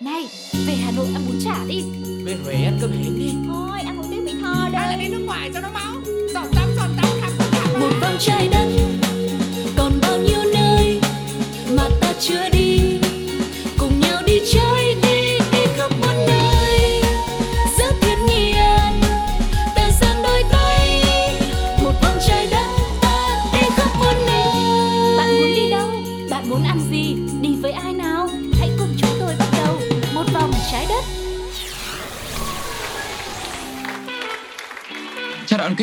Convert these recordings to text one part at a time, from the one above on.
Này, về Hà Nội ăn bún chả đi. Về Huế ăn cơm hến đi. Thôi, ăn một tiếng Mỹ Tho Hay là đây đi nước ngoài cho nó máu. Giọt tắm, giọt tắm, khắp tất cả Một vòng trái đất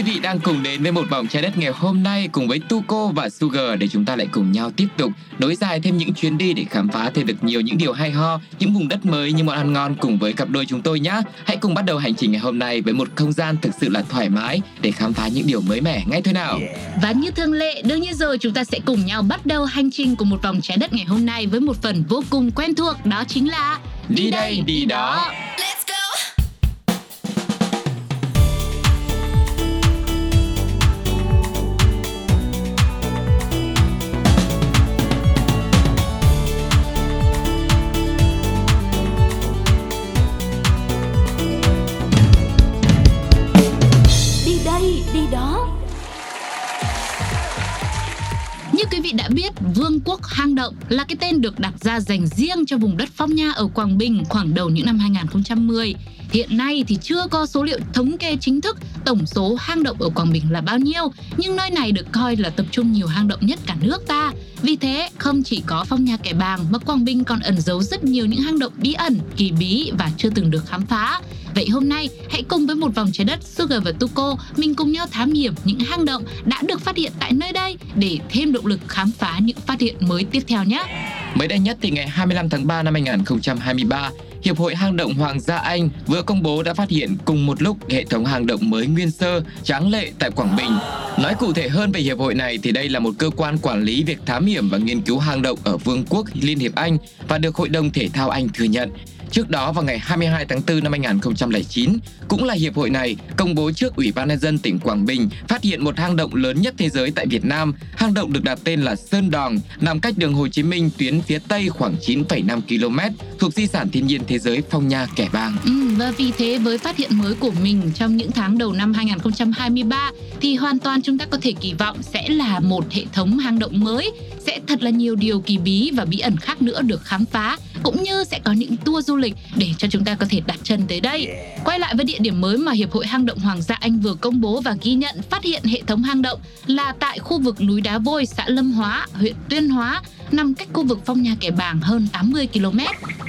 quý vị đang cùng đến với một vòng trái đất ngày hôm nay cùng với Tuko và Sugar để chúng ta lại cùng nhau tiếp tục nối dài thêm những chuyến đi để khám phá thêm được nhiều những điều hay ho, những vùng đất mới, những món ăn ngon cùng với cặp đôi chúng tôi nhé. Hãy cùng bắt đầu hành trình ngày hôm nay với một không gian thực sự là thoải mái để khám phá những điều mới mẻ ngay thôi nào. Và như thường lệ, đương nhiên rồi chúng ta sẽ cùng nhau bắt đầu hành trình của một vòng trái đất ngày hôm nay với một phần vô cùng quen thuộc đó chính là Đi đây, đi đó. Đi Vương động là cái tên được đặt ra dành riêng cho vùng đất Phong Nha ở Quảng Bình khoảng đầu những năm 2010. Hiện nay thì chưa có số liệu thống kê chính thức tổng số hang động ở Quảng Bình là bao nhiêu, nhưng nơi này được coi là tập trung nhiều hang động nhất cả nước ta. Vì thế, không chỉ có Phong Nha Kẻ Bàng mà Quảng Bình còn ẩn giấu rất nhiều những hang động bí ẩn, kỳ bí và chưa từng được khám phá. Vậy hôm nay, hãy cùng với một vòng trái đất Sugar và Tuko mình cùng nhau thám hiểm những hang động đã được phát hiện tại nơi đây để thêm động lực khám phá những phát hiện mới tiếp theo nhé. Mới đây nhất thì ngày 25 tháng 3 năm 2023, Hiệp hội Hang động Hoàng gia Anh vừa công bố đã phát hiện cùng một lúc hệ thống hang động mới nguyên sơ, tráng lệ tại Quảng Bình. Nói cụ thể hơn về hiệp hội này thì đây là một cơ quan quản lý việc thám hiểm và nghiên cứu hang động ở Vương quốc Liên hiệp Anh và được Hội đồng Thể thao Anh thừa nhận. Trước đó vào ngày 22 tháng 4 năm 2009, cũng là hiệp hội này công bố trước Ủy ban nhân dân tỉnh Quảng Bình phát hiện một hang động lớn nhất thế giới tại Việt Nam. Hang động được đặt tên là Sơn Đòn, nằm cách đường Hồ Chí Minh tuyến phía tây khoảng 9,5 km, thuộc di sản thiên nhiên thế giới Phong Nha Kẻ Bàng. Ừ, và vì thế với phát hiện mới của mình trong những tháng đầu năm 2023 thì hoàn toàn chúng ta có thể kỳ vọng sẽ là một hệ thống hang động mới, sẽ thật là nhiều điều kỳ bí và bí ẩn khác nữa được khám phá cũng như sẽ có những tour du lịch để cho chúng ta có thể đặt chân tới đây. Quay lại với địa điểm mới mà Hiệp hội Hang động Hoàng gia Anh vừa công bố và ghi nhận phát hiện hệ thống hang động là tại khu vực núi Đá Vôi, xã Lâm Hóa, huyện Tuyên Hóa, nằm cách khu vực Phong Nha Kẻ Bàng hơn 80 km.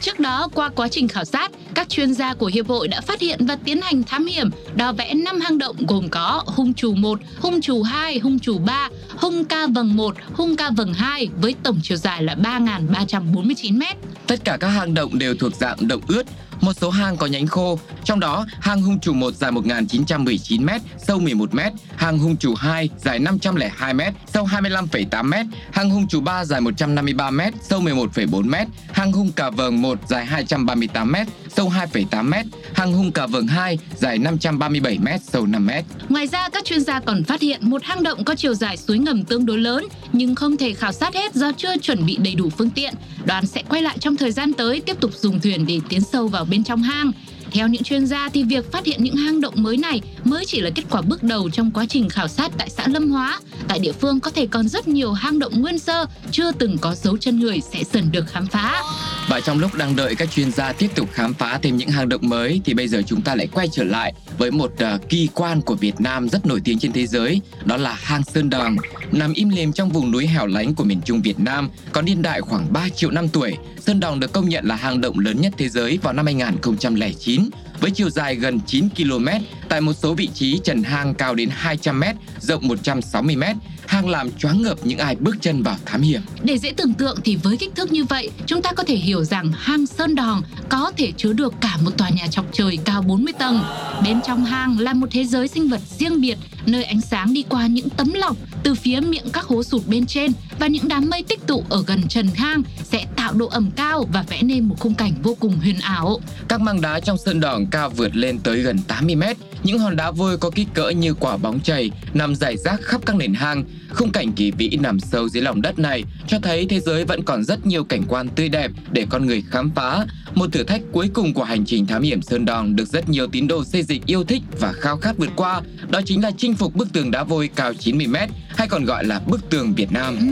Trước đó, qua quá trình khảo sát, các chuyên gia của hiệp hội đã phát hiện và tiến hành thám hiểm, đo vẽ 5 hang động gồm có hung trù 1, hung trù 2, hung trù 3, hung ca vầng 1, hung ca vầng 2 với tổng chiều dài là 3.349 m. Tất cả các hang động đều thuộc dạng động ướt, một số hang có nhánh khô, trong đó hang hung trù 1 dài 1.919m, sâu 11m, hang hung trù 2 dài 502m, sâu 25,8m, hang hung trù 3 dài 100 153m, sâu 11,4m, hang hung cà vờng 1 dài 238m, sâu 2,8m, hang hung cà vờng 2 dài 537m, sâu 5m. Ngoài ra, các chuyên gia còn phát hiện một hang động có chiều dài suối ngầm tương đối lớn nhưng không thể khảo sát hết do chưa chuẩn bị đầy đủ phương tiện. Đoàn sẽ quay lại trong thời gian tới tiếp tục dùng thuyền để tiến sâu vào bên trong hang. Theo những chuyên gia thì việc phát hiện những hang động mới này mới chỉ là kết quả bước đầu trong quá trình khảo sát tại xã Lâm Hóa. Tại địa phương có thể còn rất nhiều hang động nguyên sơ chưa từng có dấu chân người sẽ dần được khám phá. Và trong lúc đang đợi các chuyên gia tiếp tục khám phá thêm những hang động mới thì bây giờ chúng ta lại quay trở lại với một uh, kỳ quan của Việt Nam rất nổi tiếng trên thế giới, đó là hang Sơn Đòn. Nằm im lìm trong vùng núi hẻo lánh của miền Trung Việt Nam, có niên đại khoảng 3 triệu năm tuổi. Sơn Đòn được công nhận là hang động lớn nhất thế giới vào năm 2009 với chiều dài gần 9 km, tại một số vị trí trần hang cao đến 200 m, rộng 160 m, hang làm choáng ngợp những ai bước chân vào thám hiểm. Để dễ tưởng tượng thì với kích thước như vậy, chúng ta có thể hiểu rằng hang Sơn Đòn có thể chứa được cả một tòa nhà chọc trời cao 40 tầng. Bên trong hang là một thế giới sinh vật riêng biệt, nơi ánh sáng đi qua những tấm lọc từ phía miệng các hố sụt bên trên và những đám mây tích tụ ở gần trần hang sẽ tạo độ ẩm cao và vẽ nên một khung cảnh vô cùng huyền ảo. Các mảng đá trong sơn đòn cao vượt lên tới gần 80 mét. Những hòn đá vôi có kích cỡ như quả bóng chày nằm rải rác khắp các nền hang. Khung cảnh kỳ vĩ nằm sâu dưới lòng đất này cho thấy thế giới vẫn còn rất nhiều cảnh quan tươi đẹp để con người khám phá một thử thách cuối cùng của hành trình thám hiểm Sơn Đòn được rất nhiều tín đồ xây dịch yêu thích và khao khát vượt qua. Đó chính là chinh phục bức tường đá vôi cao 90m hay còn gọi là bức tường Việt Nam. Ừ.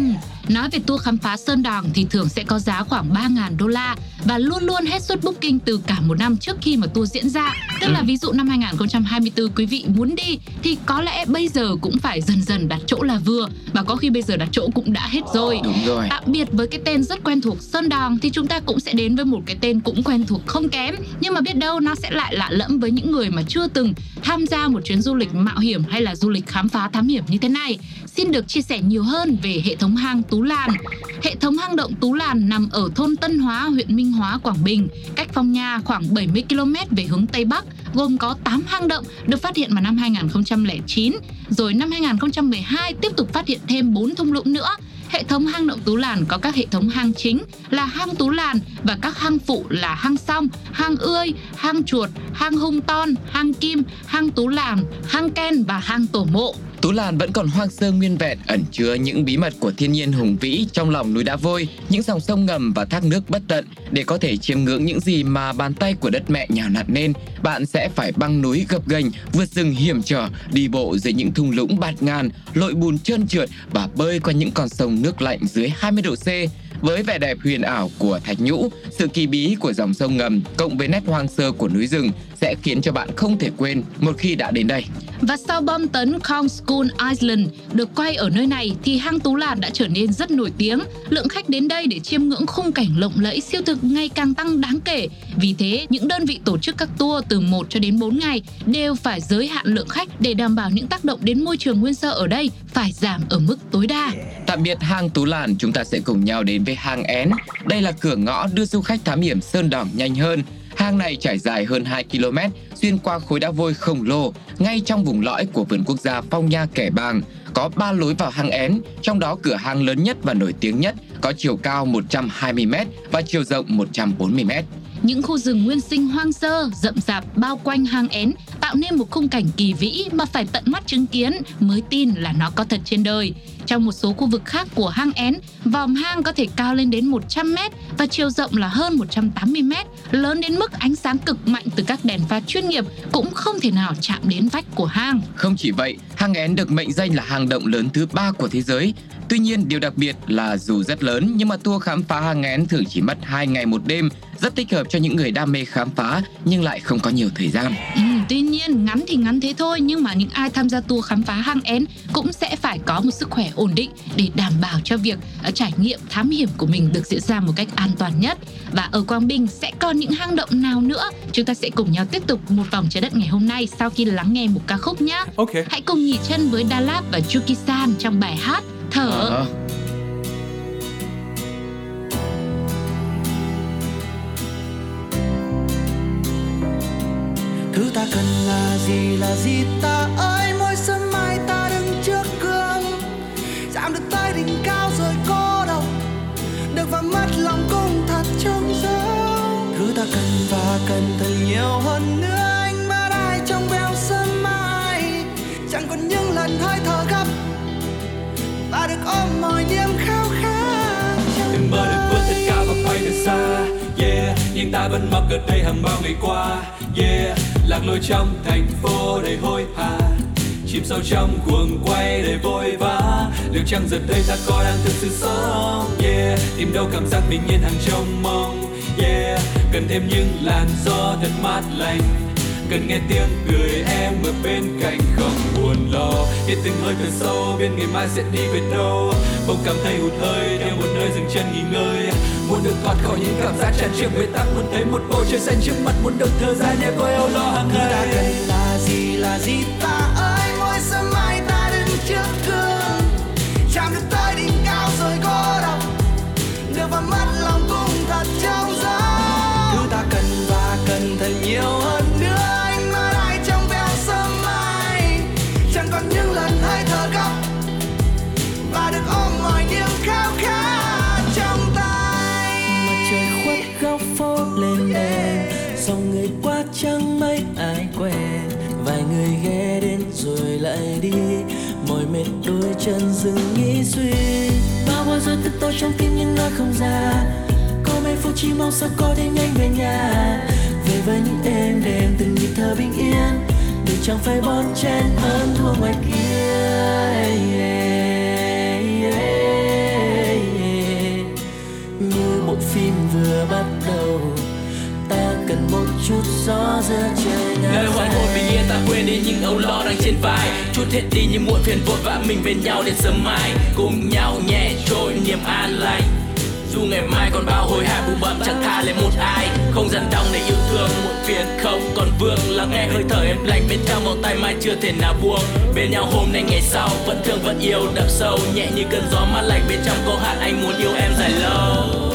Nói về tour khám phá Sơn Đòn thì thường sẽ có giá khoảng 3.000 đô la và luôn luôn hết suất booking từ cả một năm trước khi mà tour diễn ra. Tức là ví dụ năm 2024 quý vị muốn đi thì có lẽ bây giờ cũng phải dần dần đặt chỗ là vừa và có khi bây giờ đặt chỗ cũng đã hết rồi. Đúng rồi. Tạm biệt với cái tên rất quen thuộc Sơn Đòn thì chúng ta cũng sẽ đến với một cái tên cũng quen thuộc không kém nhưng mà biết đâu nó sẽ lại lạ lẫm với những người mà chưa từng tham gia một chuyến du lịch mạo hiểm hay là du lịch khám phá thám hiểm như thế này. Xin được chia sẻ nhiều hơn về hệ thống hang Tú Lan. Hệ thống hang động Tú Lan nằm ở thôn Tân Hóa, huyện Minh Hóa, Quảng Bình, cách Phong Nha khoảng 70 km về hướng Tây Bắc, gồm có 8 hang động được phát hiện vào năm 2009. Rồi năm 2012 tiếp tục phát hiện thêm 4 thung lũng nữa. Hệ thống hang động Tú Làn có các hệ thống hang chính là hang Tú Làn và các hang phụ là hang Song, hang Ươi, hang Chuột, hang Hung Ton, hang Kim, hang Tú Làn, hang Ken và hang Tổ Mộ. Tú Lan vẫn còn hoang sơ nguyên vẹn, ẩn chứa những bí mật của thiên nhiên hùng vĩ trong lòng núi đá vôi, những dòng sông ngầm và thác nước bất tận. Để có thể chiêm ngưỡng những gì mà bàn tay của đất mẹ nhào nặn nên, bạn sẽ phải băng núi gập ghềnh, vượt rừng hiểm trở, đi bộ dưới những thung lũng bạt ngàn, lội bùn trơn trượt và bơi qua những con sông nước lạnh dưới 20 độ C. Với vẻ đẹp huyền ảo của thạch nhũ, sự kỳ bí của dòng sông ngầm cộng với nét hoang sơ của núi rừng sẽ khiến cho bạn không thể quên một khi đã đến đây. Và sau bom tấn Kong School Island được quay ở nơi này thì hang Tú Lạt đã trở nên rất nổi tiếng. Lượng khách đến đây để chiêm ngưỡng khung cảnh lộng lẫy siêu thực ngày càng tăng đáng kể. Vì thế, những đơn vị tổ chức các tour từ 1 cho đến 4 ngày đều phải giới hạn lượng khách để đảm bảo những tác động đến môi trường nguyên sơ ở đây phải giảm ở mức tối đa. Tạm biệt hang Tú Lạn, chúng ta sẽ cùng nhau đến với hang Én. Đây là cửa ngõ đưa du khách thám hiểm Sơn Đỏng nhanh hơn. Hang này trải dài hơn 2 km, xuyên qua khối đá vôi khổng lồ, ngay trong vùng lõi của vườn quốc gia Phong Nha Kẻ Bàng. Có 3 lối vào hang Én, trong đó cửa hang lớn nhất và nổi tiếng nhất có chiều cao 120m và chiều rộng 140m. Những khu rừng nguyên sinh hoang sơ, rậm rạp bao quanh hang én tạo nên một khung cảnh kỳ vĩ mà phải tận mắt chứng kiến mới tin là nó có thật trên đời. Trong một số khu vực khác của hang én, vòm hang có thể cao lên đến 100 m và chiều rộng là hơn 180 m, lớn đến mức ánh sáng cực mạnh từ các đèn pha chuyên nghiệp cũng không thể nào chạm đến vách của hang. Không chỉ vậy, hang Én được mệnh danh là hang động lớn thứ ba của thế giới. Tuy nhiên, điều đặc biệt là dù rất lớn nhưng mà tour khám phá hang Én thường chỉ mất 2 ngày một đêm, rất thích hợp cho những người đam mê khám phá nhưng lại không có nhiều thời gian. Ừ, tuy nhiên ngắn thì ngắn thế thôi nhưng mà những ai tham gia tour khám phá hang én cũng sẽ phải có một sức khỏe ổn định để đảm bảo cho việc uh, trải nghiệm thám hiểm của mình được diễn ra một cách an toàn nhất. Và ở Quang Bình sẽ còn những hang động nào nữa? Chúng ta sẽ cùng nhau tiếp tục một vòng trái đất ngày hôm nay sau khi lắng nghe một ca khúc nhé. Ok. Hãy cùng nhỉ chân với Lạt và Chuki-san trong bài hát Thở. Ờ. Thứ ta cần là gì là gì ta ơi Mỗi sớm mai ta đứng trước gương Chạm được tới đỉnh cao rồi cô độc Được và mất lòng cũng thật trống rỗng Thứ ta cần và cần thật nhiều hơn nữa được mọi niềm khao khát đừng mơ được vượt tất cả và bay thật xa. Yeah, nhưng ta vẫn mắc ở đây hàng bao ngày qua. Yeah, lạc lối trong thành phố đầy hối hả. Chìm sâu trong cuồng quay để vội vã. Liệu chăng giờ đây ta có đang thực sự sống. Yeah, tìm đâu cảm giác bình yên hàng trong mong yeah, cần thêm những làn gió thật mát lành cần nghe tiếng cười em ở bên cạnh không buồn lo. Biết từng hơi thở sâu, biết ngày mai sẽ đi về đâu. Bỗng cảm thấy hụt hơi theo một nơi dừng chân nghỉ ngơi. Muốn được thoát khỏi những cảm giác tràn trề bế tắc, muốn thấy một bầu trời xanh trước mắt, muốn được thở ra nhẹ coi âu lo hàng ta ngày cần là gì là gì ta? Đi, mỏi mệt đôi chân dừng nghĩ suy. Bao bối rối tức tôi trong tim nhưng nói không ra. Có mấy phút chỉ mong sao có thể nhanh về nhà. Về với những em đêm từng nhịp thở bình yên, để chẳng phải bon chen hơn thua ngoài kia. Như bộ phim vừa bắt đầu một chút gió giữa trời Lời ngàn hoàng hôn bình yên ta quên đi những âu lo đang trên vai. Chút hết đi những muộn phiền vội vã mình bên nhau đến sớm mai. Cùng nhau nhẹ trôi niềm an lành. Dù ngày mai còn bao hồi hạp bù bậm chẳng tha lên một ai. Không dần đong để yêu thương muộn phiền không còn vương. Lắng nghe hơi thở em lạnh bên trong vòng tay mai chưa thể nào buông. Bên nhau hôm nay ngày sau vẫn thương vẫn yêu. Đậm sâu Nhẹ như cơn gió mát lạnh bên trong. Câu hát anh muốn yêu em dài lâu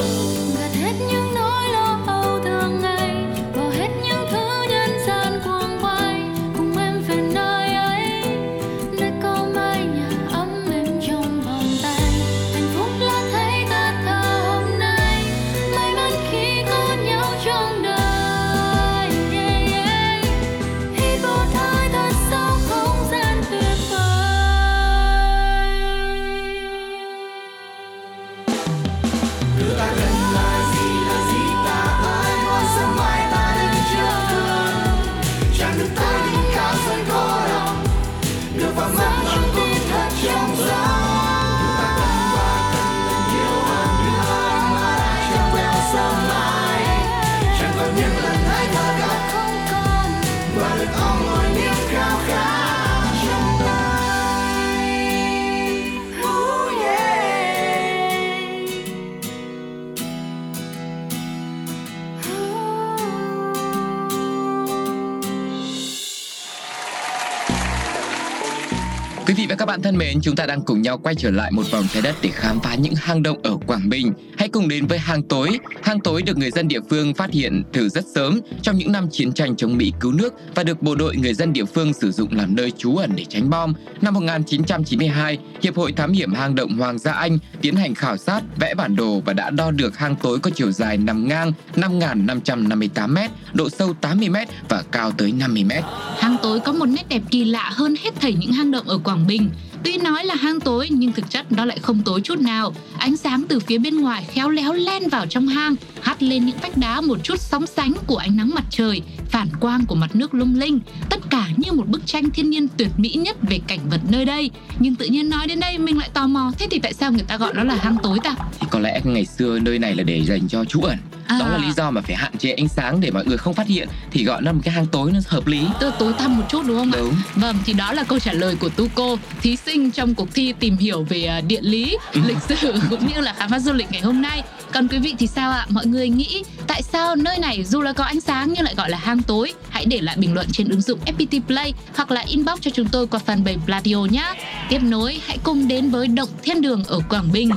bạn thân mến, chúng ta đang cùng nhau quay trở lại một vòng trái đất để khám phá những hang động ở Quảng Bình. Hãy cùng đến với hang tối. Hang tối được người dân địa phương phát hiện từ rất sớm trong những năm chiến tranh chống Mỹ cứu nước và được bộ đội người dân địa phương sử dụng làm nơi trú ẩn để tránh bom. Năm 1992, Hiệp hội Thám hiểm hang động Hoàng gia Anh tiến hành khảo sát, vẽ bản đồ và đã đo được hang tối có chiều dài nằm ngang 5.558m, độ sâu 80m và cao tới 50m. Hang tối có một nét đẹp kỳ lạ hơn hết thảy những hang động ở Quảng Bình. Tuy nói là hang tối nhưng thực chất nó lại không tối chút nào. Ánh sáng từ phía bên ngoài khéo léo len vào trong hang, hắt lên những vách đá một chút sóng sánh của ánh nắng mặt trời, phản quang của mặt nước lung linh. Tất cả như một bức tranh thiên nhiên tuyệt mỹ nhất về cảnh vật nơi đây. Nhưng tự nhiên nói đến đây mình lại tò mò, thế thì tại sao người ta gọi nó là hang tối ta? thì có lẽ ngày xưa nơi này là để dành cho trú ẩn À. đó là lý do mà phải hạn chế ánh sáng để mọi người không phát hiện thì gọi nó một cái hang tối nó hợp lý Tức tối tăm một chút đúng không ạ? đúng Vâng, thì đó là câu trả lời của Tuco, thí sinh trong cuộc thi tìm hiểu về à, địa lý, lịch sử cũng như là khám phá du lịch ngày hôm nay. Còn quý vị thì sao ạ? Mọi người nghĩ tại sao nơi này dù là có ánh sáng nhưng lại gọi là hang tối? Hãy để lại bình luận trên ứng dụng FPT Play hoặc là inbox cho chúng tôi qua fanpage Pladio nhé. Tiếp nối, hãy cùng đến với Động Thiên Đường ở Quảng Bình.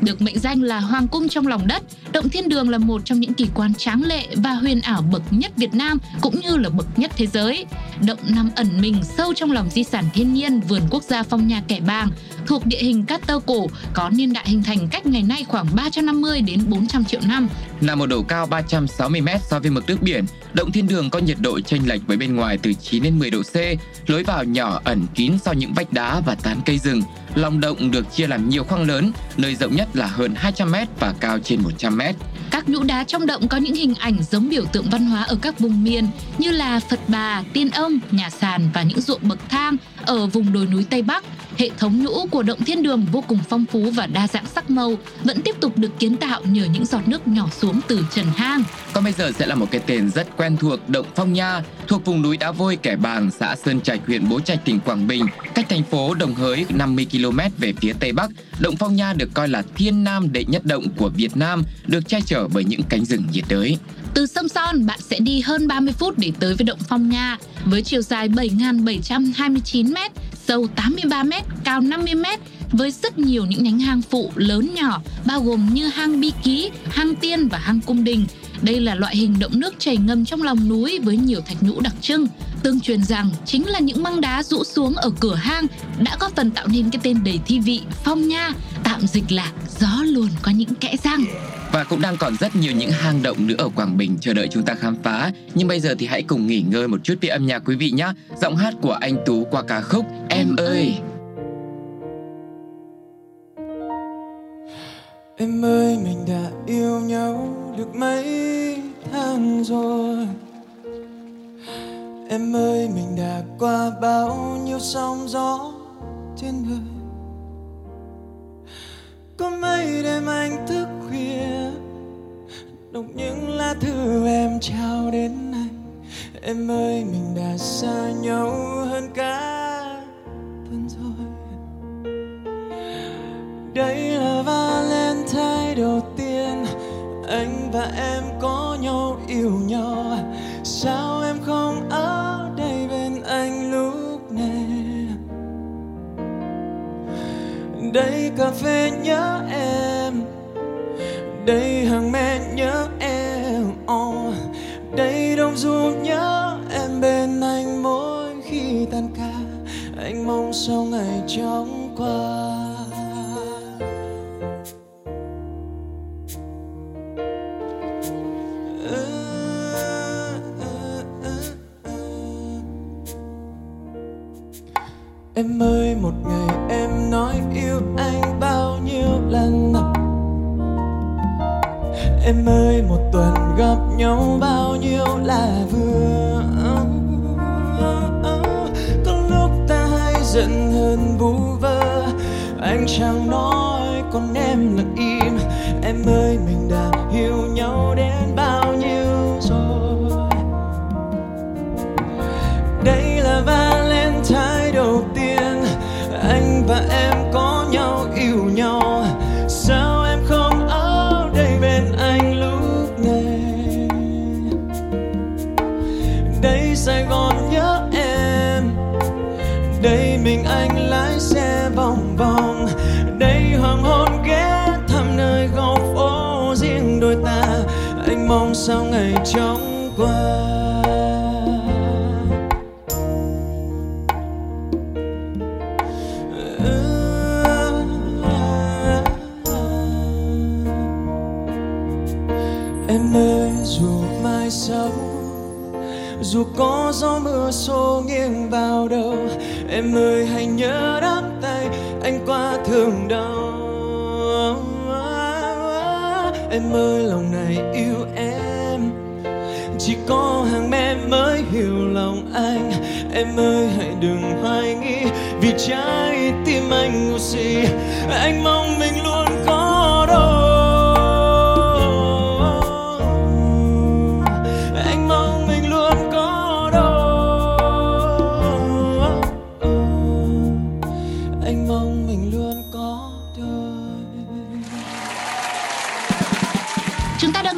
Được mệnh danh là Hoàng cung trong lòng đất, Động Thiên Đường là một trong những kỳ quan tráng lệ và huyền ảo bậc nhất Việt Nam cũng như là bậc nhất thế giới. Động nằm ẩn mình sâu trong lòng di sản thiên nhiên vườn quốc gia Phong Nha Kẻ Bàng, thuộc địa hình cát tơ cổ, có niên đại hình thành cách ngày nay khoảng 350 đến 400 triệu năm. nằm ở độ cao 360m so với mực nước biển. Động thiên đường có nhiệt độ chênh lệch với bên ngoài từ 9 đến 10 độ C lối vào nhỏ ẩn kín sau những vách đá và tán cây rừng. Lòng động được chia làm nhiều khoang lớn nơi rộng nhất là hơn 200m và cao trên 100m Các nhũ đá trong động có những hình ảnh giống biểu tượng văn hóa ở các vùng miền như là Phật Bà, Tiên Ông, nhà sàn và những ruộng bậc thang ở vùng đồi núi Tây Bắc. Hệ thống nhũ của động thiên đường vô cùng phong phú và đa dạng sắc màu vẫn tiếp tục được kiến tạo nhờ những giọt nước nhỏ xuống từ trần hang. Còn bây giờ sẽ là một cái tên rất quen thuộc Động Phong Nha, thuộc vùng núi Đá Vôi Kẻ Bàng, xã Sơn Trạch, huyện Bố Trạch, tỉnh Quảng Bình, cách thành phố Đồng Hới 50 km về phía tây bắc. Động Phong Nha được coi là thiên nam đệ nhất động của Việt Nam, được che chở bởi những cánh rừng nhiệt đới. Từ sông Son, bạn sẽ đi hơn 30 phút để tới với động Phong Nha với chiều dài 7.729 m, sâu 83 m, cao 50 m với rất nhiều những nhánh hang phụ lớn nhỏ bao gồm như hang Bi Ký, hang Tiên và hang Cung Đình. Đây là loại hình động nước chảy ngầm trong lòng núi với nhiều thạch nhũ đặc trưng. Tương truyền rằng chính là những măng đá rũ xuống ở cửa hang đã có phần tạo nên cái tên đầy thi vị Phong Nha, tạm dịch là gió luồn có những kẽ răng. Và cũng đang còn rất nhiều những hang động nữa ở Quảng Bình chờ đợi chúng ta khám phá. Nhưng bây giờ thì hãy cùng nghỉ ngơi một chút với âm nhạc quý vị nhé. Giọng hát của anh Tú qua ca khúc Em ơi. Em ơi mình đã yêu nhau được mấy tháng rồi. Em ơi, mình đã qua bao nhiêu sóng gió trên đời Có mấy đêm anh thức khuya, Đọc những lá thư em trao đến anh. Em ơi, mình đã xa nhau hơn cả tuần rồi. Đây Anh và em có nhau yêu nhau. Sao em không ở đây bên anh lúc này? Đây cà phê nhớ em, Đây hàng men nhớ em. Oh. Đây đông du nhớ em bên anh mỗi khi tan ca. Anh mong sau ngày chóng qua. Giận hơn vu vơ. Anh chẳng nói còn em lặng im Em ơi. Mong sao ngày chóng qua. Em ơi, dù mai sau, Dù có gió mưa xô nghiêng vào đầu, Em ơi, hãy nhớ đắm tay anh qua thường đau. Em ơi, lòng này yêu em Chỉ có hàng mẹ mới hiểu lòng anh Em ơi, hãy đừng hoài nghi, Vì trái tim anh ngu si Anh mong mình luôn có đôi.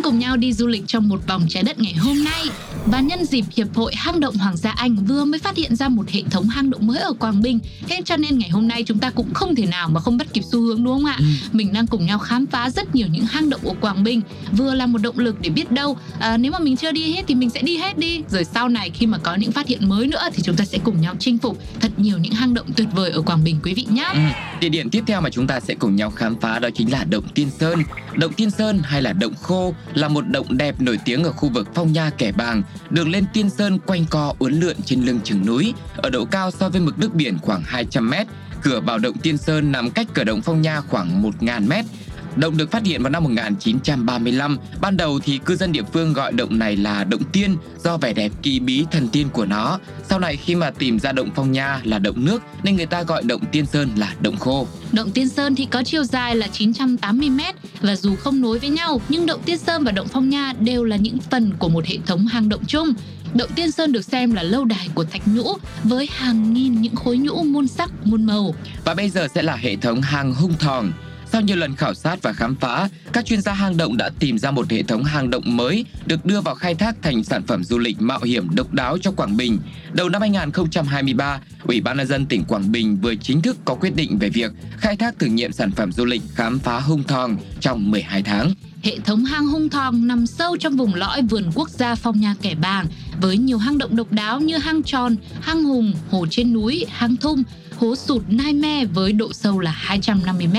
Cùng nhau đi du lịch trong một vòng trái đất ngày hôm nay và nhân dịp Hiệp hội Hang động Hoàng gia Anh vừa mới phát hiện ra một hệ thống hang động mới ở Quảng Bình. Thế cho nên ngày hôm nay chúng ta cũng không thể nào mà không bắt kịp xu hướng đúng không ạ? Ừ. Mình đang cùng nhau khám phá rất nhiều những hang động của Quảng Bình vừa là một động lực để biết đâu à, nếu mà mình chưa đi hết thì mình sẽ đi hết đi. Rồi sau này khi mà có những phát hiện mới nữa thì chúng ta sẽ cùng nhau chinh phục thật nhiều những hang động tuyệt vời ở Quảng Bình quý vị nhé. Ừ. Địa điểm tiếp theo mà chúng ta sẽ cùng nhau khám phá đó chính là động Tiên Sơn. Động Tiên Sơn hay là động Khô là một động đẹp nổi tiếng ở khu vực Phong Nha Kẻ Bàng. Đường lên Tiên Sơn quanh co uốn lượn trên lưng chừng núi, ở độ cao so với mực nước biển khoảng 200 mét. Cửa vào động Tiên Sơn nằm cách cửa động Phong Nha khoảng 1.000 mét. Động được phát hiện vào năm 1935. Ban đầu thì cư dân địa phương gọi động này là động tiên do vẻ đẹp kỳ bí thần tiên của nó. Sau này khi mà tìm ra động Phong Nha là động nước nên người ta gọi động Tiên Sơn là động khô. Động Tiên Sơn thì có chiều dài là 980 m và dù không nối với nhau, nhưng Động Tiên Sơn và Động Phong Nha đều là những phần của một hệ thống hang động chung. Động Tiên Sơn được xem là lâu đài của thạch nhũ với hàng nghìn những khối nhũ muôn sắc, muôn màu. Và bây giờ sẽ là hệ thống hang hung thòng. Sau nhiều lần khảo sát và khám phá, các chuyên gia hang động đã tìm ra một hệ thống hang động mới được đưa vào khai thác thành sản phẩm du lịch mạo hiểm độc đáo cho Quảng Bình. Đầu năm 2023, Ủy ban nhân dân tỉnh Quảng Bình vừa chính thức có quyết định về việc khai thác thử nghiệm sản phẩm du lịch khám phá hung thòng trong 12 tháng. Hệ thống hang hung thòng nằm sâu trong vùng lõi vườn quốc gia Phong Nha Kẻ Bàng với nhiều hang động độc đáo như hang tròn, hang hùng, hồ trên núi, hang thung, hố sụt Nai Me với độ sâu là 250 m.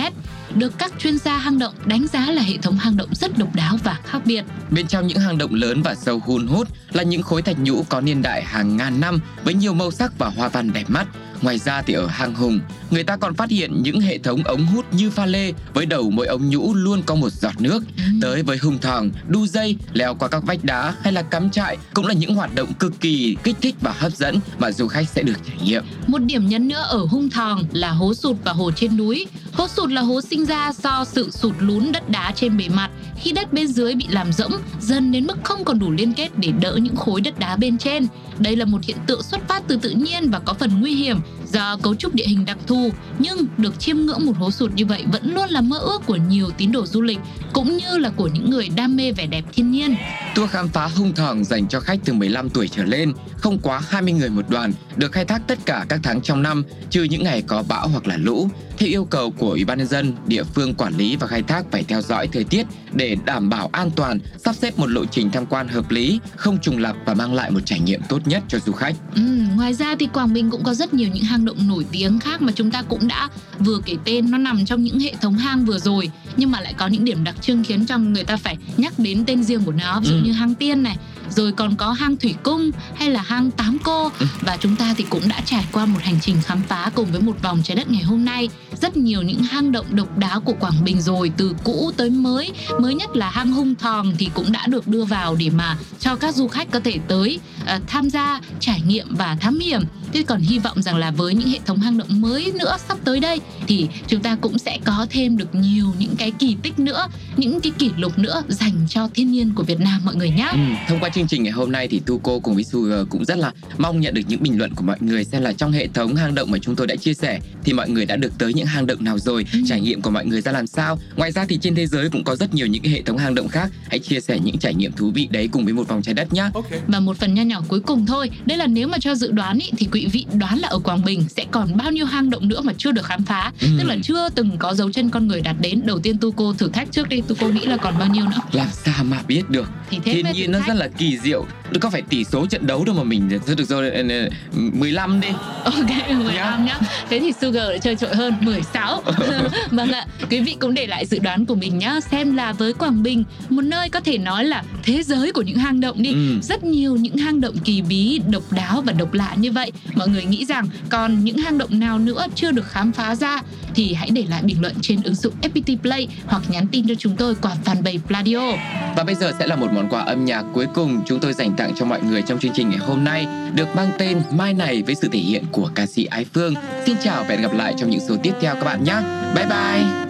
Được các chuyên gia hang động đánh giá là hệ thống hang động rất độc đáo và khác biệt. Bên trong những hang động lớn và sâu hun hút là những khối thạch nhũ có niên đại hàng ngàn năm với nhiều màu sắc và hoa văn đẹp mắt. Ngoài ra thì ở hang Hùng, người ta còn phát hiện những hệ thống ống hút như pha lê với đầu mỗi ống nhũ luôn có một giọt nước. Tới với Hùng Thòng, đu dây, leo qua các vách đá hay là cắm trại cũng là những hoạt động cực kỳ kích thích và hấp dẫn mà du khách sẽ được trải nghiệm. Một điểm nhấn nữa ở Hung Thòng là hố sụt và hồ trên núi. Hố sụt là hố sinh ra do sự sụt lún đất đá trên bề mặt khi đất bên dưới bị làm rỗng dần đến mức không còn đủ liên kết để đỡ những khối đất đá bên trên. Đây là một hiện tượng xuất phát từ tự nhiên và có phần nguy hiểm do cấu trúc địa hình đặc thù, nhưng được chiêm ngưỡng một hố sụt như vậy vẫn luôn là mơ ước của nhiều tín đồ du lịch cũng như là của những người đam mê vẻ đẹp thiên nhiên. Tour khám phá Hung Thòng dành cho khách từ 15 tuổi trở lên, không quá 20 người một đoàn, được khai thác tất cả các tháng trong năm, trừ những ngày có bão hoặc là lũ. Theo yêu cầu của Ủy ban nhân dân, địa phương quản lý và khai thác phải theo dõi thời tiết để đảm bảo an toàn, sắp xếp một lộ trình tham quan hợp lý, không trùng lặp và mang lại một trải nghiệm tốt nhất cho du khách. Ừ, ngoài ra thì Quảng Bình cũng có rất nhiều những hang động nổi tiếng khác mà chúng ta cũng đã vừa kể tên nó nằm trong những hệ thống hang vừa rồi nhưng mà lại có những điểm đặc trưng khiến cho người ta phải nhắc đến tên riêng của nó ví dụ Ừ. như hang Tiên này rồi còn có hang Thủy Cung hay là hang Tám Cô Ừ. và chúng ta thì cũng đã trải qua một hành trình khám phá cùng với một vòng trái đất ngày hôm nay rất nhiều những hang động độc đáo của Quảng Bình rồi từ cũ tới mới mới nhất là hang Hung Thòng thì cũng đã được đưa vào để mà cho các du khách có thể tới à, tham gia trải nghiệm và thám hiểm Thế còn hy vọng rằng là với những hệ thống hang động mới nữa sắp tới đây thì chúng ta cũng sẽ có thêm được nhiều những cái kỳ tích nữa, những cái kỷ lục nữa dành cho thiên nhiên của Việt Nam mọi người nhé. Ừ, thông qua chương trình ngày hôm nay thì Tuco cùng với Sugar cũng rất là mong nhận được những bình luận của mọi người xem là trong hệ thống hang động mà chúng tôi đã chia sẻ thì mọi người đã được tới những hang động nào rồi, Ừ. trải nghiệm của mọi người ra làm sao. Ngoài ra thì trên thế giới cũng có rất nhiều những cái hệ thống hang động khác. Hãy chia sẻ những trải nghiệm thú vị đấy cùng với một vòng trái đất nhé. Ok. Và một phần nho nhỏ cuối cùng thôi, đây là nếu mà cho dự đoán ý, thì quý vị đoán là ở Quảng Bình sẽ còn bao nhiêu hang động nữa mà chưa được khám phá, Ừ. tức là chưa từng có dấu chân con người đặt đến. Đầu tiên Tuco thử thách trước đi, Tuco nghĩ là còn bao nhiêu nữa? Làm sao mà biết được? Thì thế Thiên nhiên nó thách. rất là kỳ diệu. Nó có phải tỷ số trận đấu đâu mà mình thôi được rồi ờ, ờ, 15 đi. Ok, 15 nhá. Thế thì Sugar lại chơi trội hơn 16. vâng ạ, quý vị cũng để lại dự đoán của mình nhá, xem là với Quảng Bình, một nơi có thể nói là thế giới của những hang động đi, Ừ. rất nhiều những hang động kỳ bí, độc đáo và độc lạ như vậy. Mọi người nghĩ rằng còn những hang động nào nữa chưa được khám phá ra thì hãy để lại bình luận trên ứng dụng FPT Play hoặc nhắn tin cho chúng tôi qua fanpage Pladio. Và bây giờ sẽ là một món quà âm nhạc cuối cùng chúng tôi dành tặng cho mọi người trong chương trình ngày hôm nay được mang tên Mai này với sự thể hiện của ca sĩ Ái Phương. Xin chào và hẹn gặp lại trong những số tiếp theo các bạn nhé. Bye bye.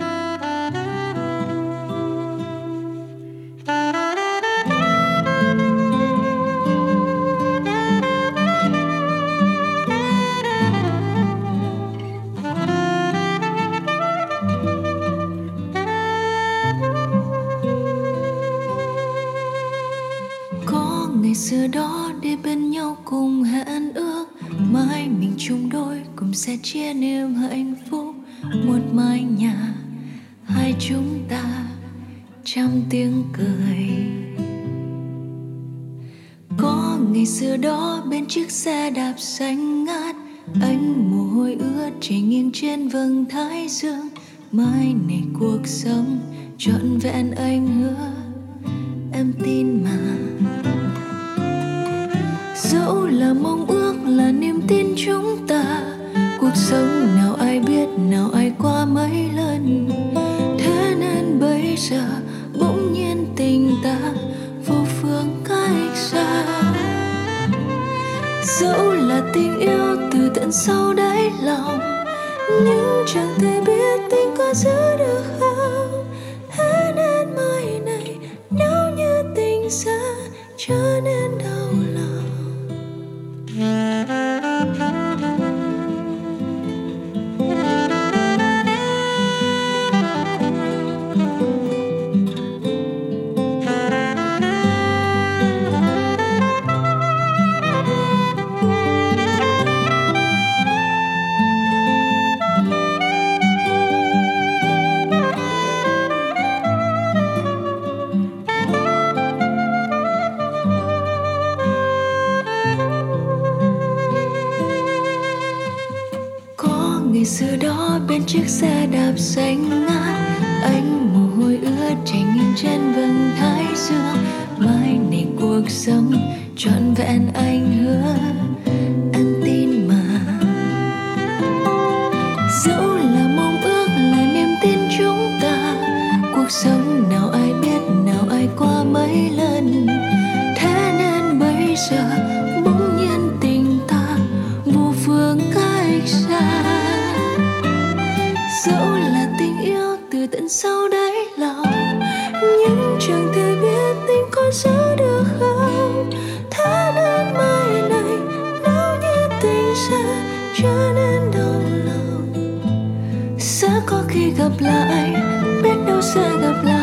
Giờ đó để bên nhau cùng hẹn ước. Mai mình chung đôi cùng sẽ chia niềm hạnh phúc. Một mái nhà, hai chúng ta trăm tiếng cười. Có ngày xưa đó bên chiếc xe đạp xanh ngát. Anh mồ hôi ướt chảy nghiêng trên vầng thái dương. Mai này cuộc sống trọn vẹn anh hứa. Em tin mà dẫu là mong ước, là niềm tin chúng ta. Cuộc sống nào ai biết, nào ai qua mấy lần. Thế nên bây giờ bỗng nhiên tình ta vô phương cách xa. Dẫu là tình yêu từ tận sâu đáy lòng, nhưng chẳng thể biết tình có giữ được không. Thế nên mai này, nếu như tình xa, trở nên trên chiếc xe đạp xanh ngát đến đau lòng sẽ có khi gặp lại biết đâu sẽ gặp lại.